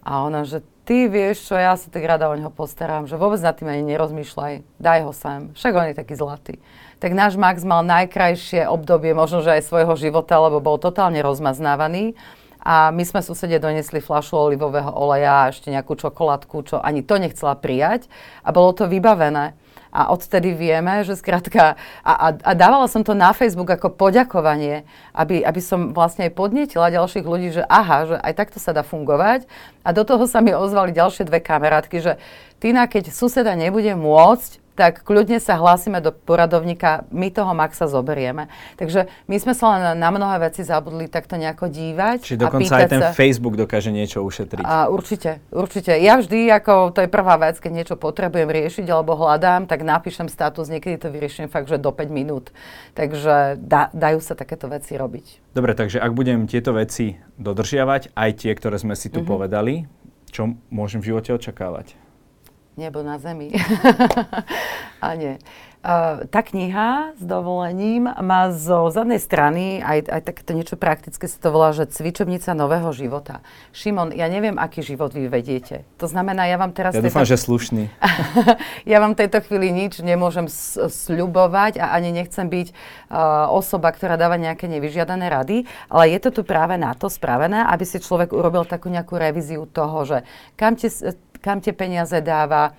A ona, že ty vieš čo, ja sa tak rada o neho postaram, že vôbec nad tým ani nerozmýšľaj, daj ho sem, však on je taký zlatý. Tak náš Max mal najkrajšie obdobie, možno že aj svojho života, lebo bol totálne rozmaznávaný. A my sme susede donesli fľašu olivového oleja a ešte nejakú čokoládku, čo ani to nechcela prijať. A bolo to vybavené. A odtedy vieme, že skrátka, a, a, a dávala som to na Facebook ako poďakovanie, aby, aby som vlastne aj podnietila ďalších ľudí, že aha, že aj takto sa dá fungovať. A do toho sa mi ozvali ďalšie dve kamarátky, že Tina, keď suseda nebude môcť, tak kľudne sa hlásime do poradovníka, my toho Maxa zoberieme. Takže my sme sa len na mnohé veci zabudli takto nejako dívať Čiže a dokonca pýtať aj ten sa. Facebook dokáže niečo ušetriť. A určite, určite. Ja vždy, ako to je prvá vec, keď niečo potrebujem riešiť alebo hľadám, tak napíšem status, niekedy to vyrieším fakt, že do 5 minút. Takže da, dajú sa takéto veci robiť. Dobre, takže ak budem tieto veci dodržiavať, aj tie, ktoré sme si tu Mhm. povedali, čo môžem v živote očakávať? Nebo na zemi. a nie. Uh, tá kniha s dovolením má zo zadnej strany aj, aj takéto niečo praktické, sa to volá, že cvičovnica nového života. Šimon, ja neviem, aký život vy vediete. To znamená, ja vám teraz... Ja tejto- dúfam, že slušný. ja vám tejto chvíli nič nemôžem sľubovať a ani nechcem byť uh, osoba, ktorá dáva nejaké nevyžiadané rady, ale je to tu práve na to spravené, aby si človek urobil takú nejakú revíziu toho, že kam tie, s- kam tie peniaze dáva,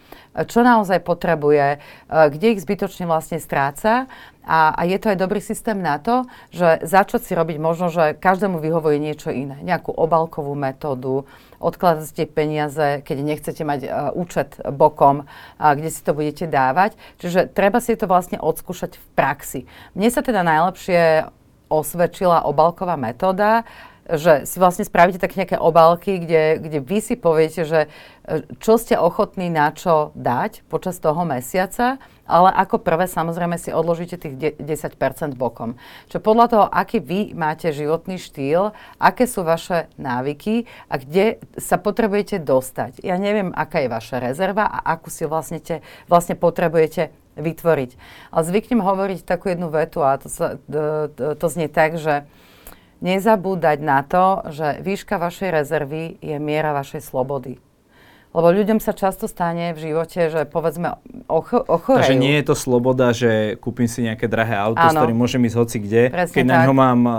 čo naozaj potrebuje, uh, kde ich zbytočne vlastne stráca. A, a je to aj dobrý systém na to, že začať si robiť možno, že každému vyhovuje niečo iné. Nejakú obalkovú metódu, odkladať tie peniaze, keď nechcete mať uh, účet bokom, uh, kde si to budete dávať. Čiže treba si to vlastne odskúšať v praxi. Mne sa teda najlepšie osvedčila obalková metóda, že si vlastne spravíte tak nejaké obálky, kde, kde vy si poviete, že e, čo ste ochotní na čo dať počas toho mesiaca, ale ako prvé samozrejme si odložíte tých de- 10% bokom. Čo podľa toho, aký vy máte životný štýl, aké sú vaše návyky a kde sa potrebujete dostať. Ja neviem, aká je vaša rezerva a akú si vlastne, te, vlastne potrebujete vytvoriť. Ale zvyknem hovoriť takú jednu vetu a to, sa, to, to, to znie tak, že nezabúdať na to, že výška vašej rezervy je miera vašej slobody. Lebo ľuďom sa často stane v živote, že povedzme ocho- ochorejú. Takže nie je to sloboda, že kúpim si nejaké drahé auto, s Áno. ktorým môžem ísť hoci kde, Presne keď na tak. ňo mám uh,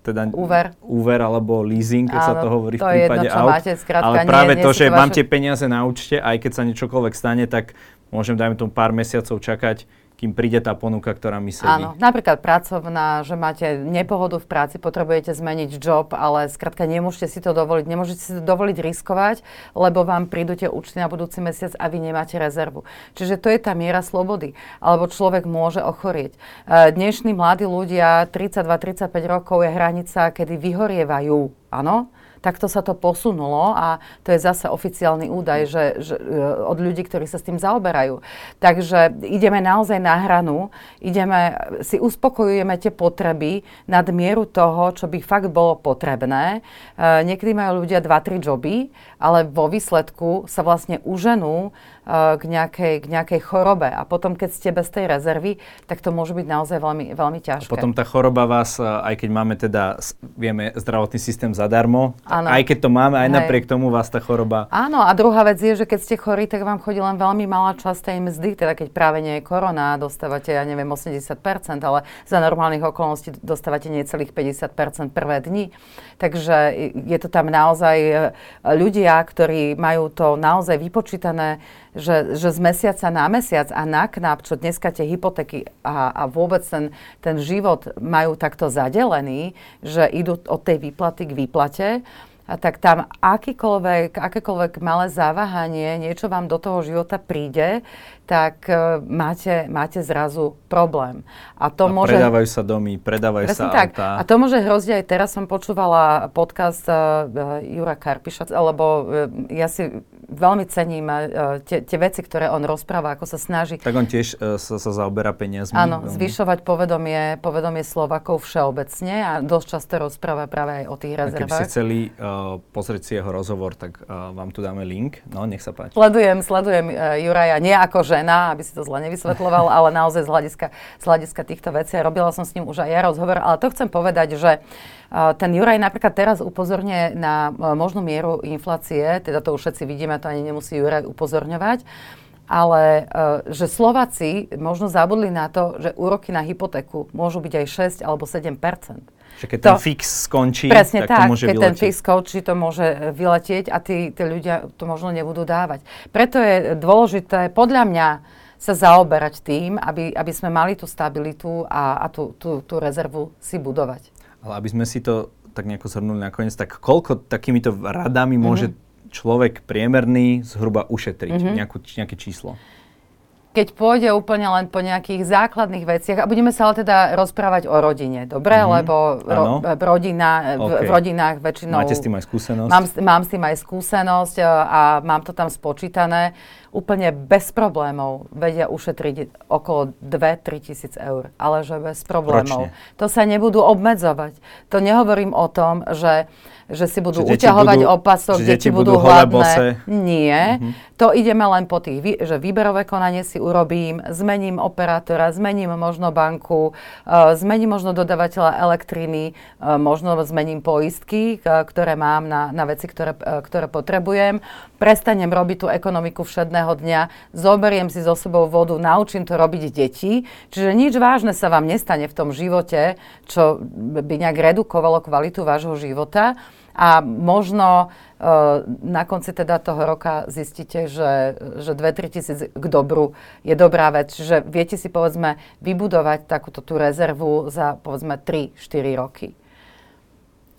teda Úver. úver alebo leasing, keď sa Áno, to hovorí to v je prípade jedno, čo aut. máte, skrátka, Ale nie- práve nie to, sú že to mám vaše- tie peniaze na účte, aj keď sa niečokoľvek stane, tak môžem, dajme tomu, pár mesiacov čakať, kým príde tá ponuka, ktorá mi sedí. Áno, napríklad pracovná, že máte nepohodu v práci, potrebujete zmeniť job, ale skrátka nemôžete si to dovoliť, nemôžete si to dovoliť riskovať, lebo vám prídu tie účty na budúci mesiac a vy nemáte rezervu. Čiže to je tá miera slobody. Alebo človek môže ochorieť. E, Dnešní mladí ľudia, 32-35 rokov je hranica, kedy vyhorievajú. Áno? Takto sa to posunulo a to je zase oficiálny údaj že, že, e, od ľudí, ktorí sa s tým zaoberajú. Takže ideme naozaj na hranu, ideme, si uspokojujeme tie potreby nad mieru toho, čo by fakt bolo potrebné. E, niekedy majú ľudia 2-3 joby, ale vo výsledku sa vlastne uženú k nejakej, k nejakej chorobe. A potom, keď ste bez tej rezervy, tak to môže byť naozaj veľmi, veľmi ťažké. Potom tá choroba vás, uh, aj keď máme teda, vieme, zdravotný systém zadarmo, Áno. Aj keď to máme, aj Hej. napriek tomu vás tá choroba... Áno, a druhá vec je, že keď ste chorí, tak vám chodí len veľmi malá časť tej mzdy, teda keď práve nie je korona, dostávate, ja neviem, 80%, ale za normálnych okolností dostávate necelých 50% prvé dni. Takže je to tam naozaj e, ľudia, ktorí majú to naozaj vypočítané, že, že z mesiaca na mesiac a na knap, čo dneska tie hypotéky a, a vôbec ten, ten život majú takto zadelený, že idú od tej výplaty k výplate, a tak tam akýkoľvek, akékoľvek malé zaváhanie, niečo vám do toho života príde, tak uh, máte, máte zrazu problém. A to a môže... predávajú sa domy, predávajú sa tak. autá. A to môže hrozť aj teraz som počúvala podcast uh, Jura Karpiša, lebo uh, ja si veľmi cením uh, tie, tie veci, ktoré on rozpráva, ako sa snaží. Tak on tiež uh, sa, sa zaoberá peniazmi. Áno, veľmi. zvyšovať povedomie, povedomie Slovakov všeobecne a dosť často rozpráva práve aj o tých rezervách. A keby ste chceli uh, pozrieť si jeho rozhovor, tak uh, vám tu dáme link. No, nech sa páči. Sledujem, sledujem uh, Juraja nie ako žena, aby si to zle nevysvetloval, ale naozaj z hľadiska, z hľadiska týchto vecí. Robila som s ním už aj ja rozhovor, ale to chcem povedať, že uh, ten Juraj napríklad teraz upozorňuje na e, možnú mieru inflácie, teda to už všetci vidíme, to ani nemusí Juraj upozorňovať, ale e, že Slováci možno zabudli na to, že úroky na hypotéku môžu byť aj 6 alebo 7 že keď to, ten fix skončí, presne tak, tak to môže keď vyletieť. ten fix skončí, to môže e, vyletieť a tí, tí ľudia to možno nebudú dávať. Preto je dôležité, podľa mňa, sa zaoberať tým, aby, aby sme mali tú stabilitu a, a tú, tú, tú rezervu si budovať. Ale aby sme si to tak nejako zhrnuli nakoniec, tak koľko takýmito radami mm-hmm. Človek priemerný zhruba ušetriť? Mm-hmm. Nejakú, nejaké číslo? keď pôjde úplne len po nejakých základných veciach, a budeme sa ale teda rozprávať o rodine, dobre? Mm-hmm. Lebo ro, rodina, okay. v, v rodinách väčšinou... Máte s tým aj skúsenosť? Mám, mám s tým aj skúsenosť a, a mám to tam spočítané. Úplne bez problémov vedia ušetriť okolo 2-3 tisíc eur. Ale že bez problémov. Ročne. To sa nebudú obmedzovať. To nehovorím o tom, že že si budú že uťahovať budú, opasok, že deti budú, budú hladné. Nie. Mm-hmm. To ideme len po tých, že výberové konanie si urobím, zmením operátora, zmením možno banku, uh, zmením možno dodavateľa elektriny, uh, možno zmením poistky, uh, ktoré mám na, na veci, ktoré, uh, ktoré potrebujem. Prestanem robiť tú ekonomiku všedného dňa, zoberiem si so sebou vodu, naučím to robiť deti. Čiže nič vážne sa vám nestane v tom živote, čo by nejak redukovalo kvalitu vášho života a možno uh, na konci teda toho roka zistíte, že, že 2-3 tisíc k dobru je dobrá vec. Čiže viete si povedzme vybudovať takúto tú rezervu za povedzme 3-4 roky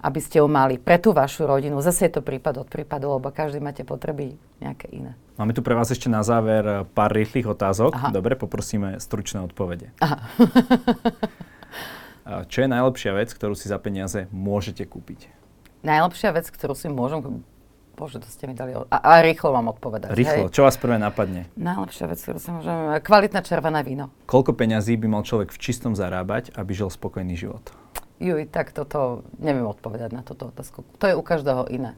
aby ste ju mali pre tú vašu rodinu. Zase je to prípad od prípadu, lebo každý máte potreby nejaké iné. Máme tu pre vás ešte na záver eh, pár rýchlych otázok. Aha. Dobre, poprosíme stručné odpovede. Aha. Čo je najlepšia vec, ktorú si za peniaze môžete kúpiť? Najlepšia vec, ktorú si môžem... Bože, to ste mi dali... A, a rýchlo vám odpovedať. Rýchlo. Hej? Čo vás prvé napadne? Najlepšia vec, ktorú si môžem... Kvalitné červené víno. Koľko peňazí by mal človek v čistom zarábať, aby žil spokojný život? Juj, tak toto... Neviem odpovedať na toto otázku. To je u každého iné.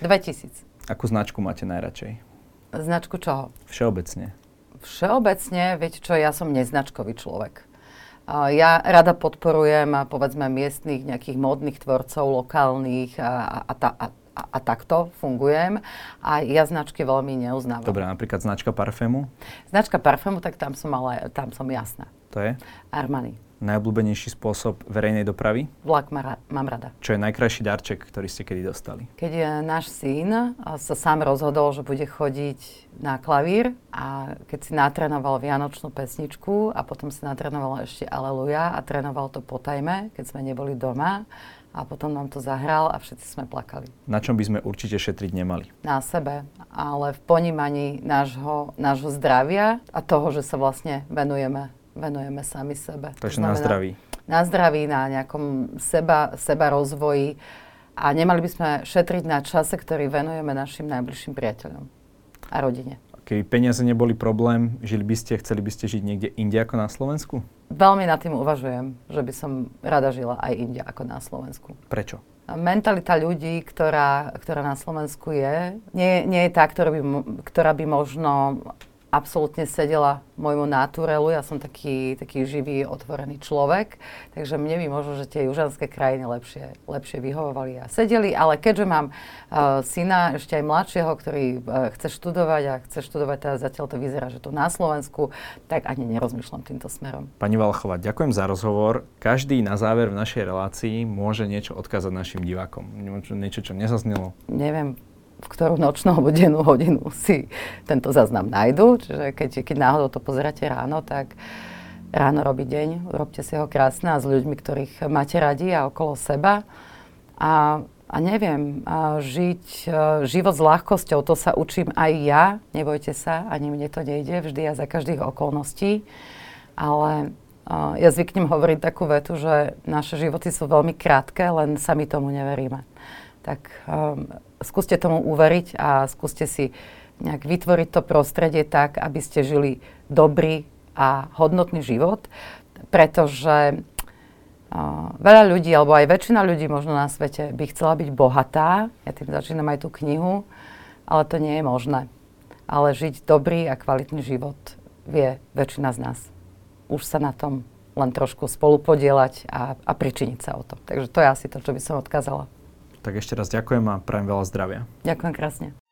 2000. Akú značku máte najradšej? Značku čoho? Všeobecne. Všeobecne, viete čo, ja som neznačkový človek. Ja rada podporujem, povedzme, miestnych nejakých módnych tvorcov, lokálnych a, a, a, a, a takto fungujem. A ja značky veľmi neuznávam. Dobre, napríklad značka parfému? Značka parfému, tak tam som ale, tam som jasná. To je? Armani najobľúbenejší spôsob verejnej dopravy? Vlak má, mám rada. Čo je najkrajší darček, ktorý ste kedy dostali? Keď je náš syn sa sám rozhodol, že bude chodiť na klavír a keď si natrénoval Vianočnú pesničku a potom si natrénoval ešte Aleluja a trénoval to po tajme, keď sme neboli doma a potom nám to zahral a všetci sme plakali. Na čom by sme určite šetriť nemali? Na sebe, ale v ponímaní nášho, nášho zdravia a toho, že sa vlastne venujeme venujeme sami sebe. Takže na zdraví. Na zdraví, na nejakom seba, seba rozvoji a nemali by sme šetriť na čase, ktorý venujeme našim najbližším priateľom a rodine. Keby peniaze neboli problém, žili by ste, chceli by ste žiť niekde inde ako na Slovensku? Veľmi nad tým uvažujem, že by som rada žila aj inde ako na Slovensku. Prečo? Mentalita ľudí, ktorá, ktorá na Slovensku je, nie, nie je tá, ktorá by, ktorá by možno absolútne sedela môjmu naturelu. Ja som taký, taký živý, otvorený človek, takže mne by možno, že tie južanské krajiny lepšie, lepšie vyhovovali a sedeli, ale keďže mám uh, syna, ešte aj mladšieho, ktorý uh, chce študovať a chce študovať, teda zatiaľ to vyzerá, že tu na Slovensku, tak ani nerozmýšľam týmto smerom. Pani Valchová, ďakujem za rozhovor. Každý na záver v našej relácii môže niečo odkázať našim divákom. Niečo, čo nezaznelo? Neviem, v ktorú nočnú alebo dennú hodinu si tento záznam nájdu. Čiže keď, keď náhodou to pozeráte ráno, tak ráno robí deň, robte si ho krásne a s ľuďmi, ktorých máte radi a okolo seba. A, a neviem, a žiť a e, život s ľahkosťou, to sa učím aj ja, nebojte sa, ani mne to nejde vždy a za každých okolností. Ale a, ja zvyknem hovoriť takú vetu, že naše životy sú veľmi krátke, len sami tomu neveríme. Tak um, skúste tomu uveriť a skúste si nejak vytvoriť to prostredie tak, aby ste žili dobrý a hodnotný život, pretože uh, veľa ľudí, alebo aj väčšina ľudí možno na svete by chcela byť bohatá, ja tým začínam aj tú knihu, ale to nie je možné. Ale žiť dobrý a kvalitný život vie väčšina z nás. Už sa na tom len trošku spolupodielať a, a pričiniť sa o to. Takže to je asi to, čo by som odkázala. Tak ešte raz ďakujem a prajem veľa zdravia. Ďakujem krásne.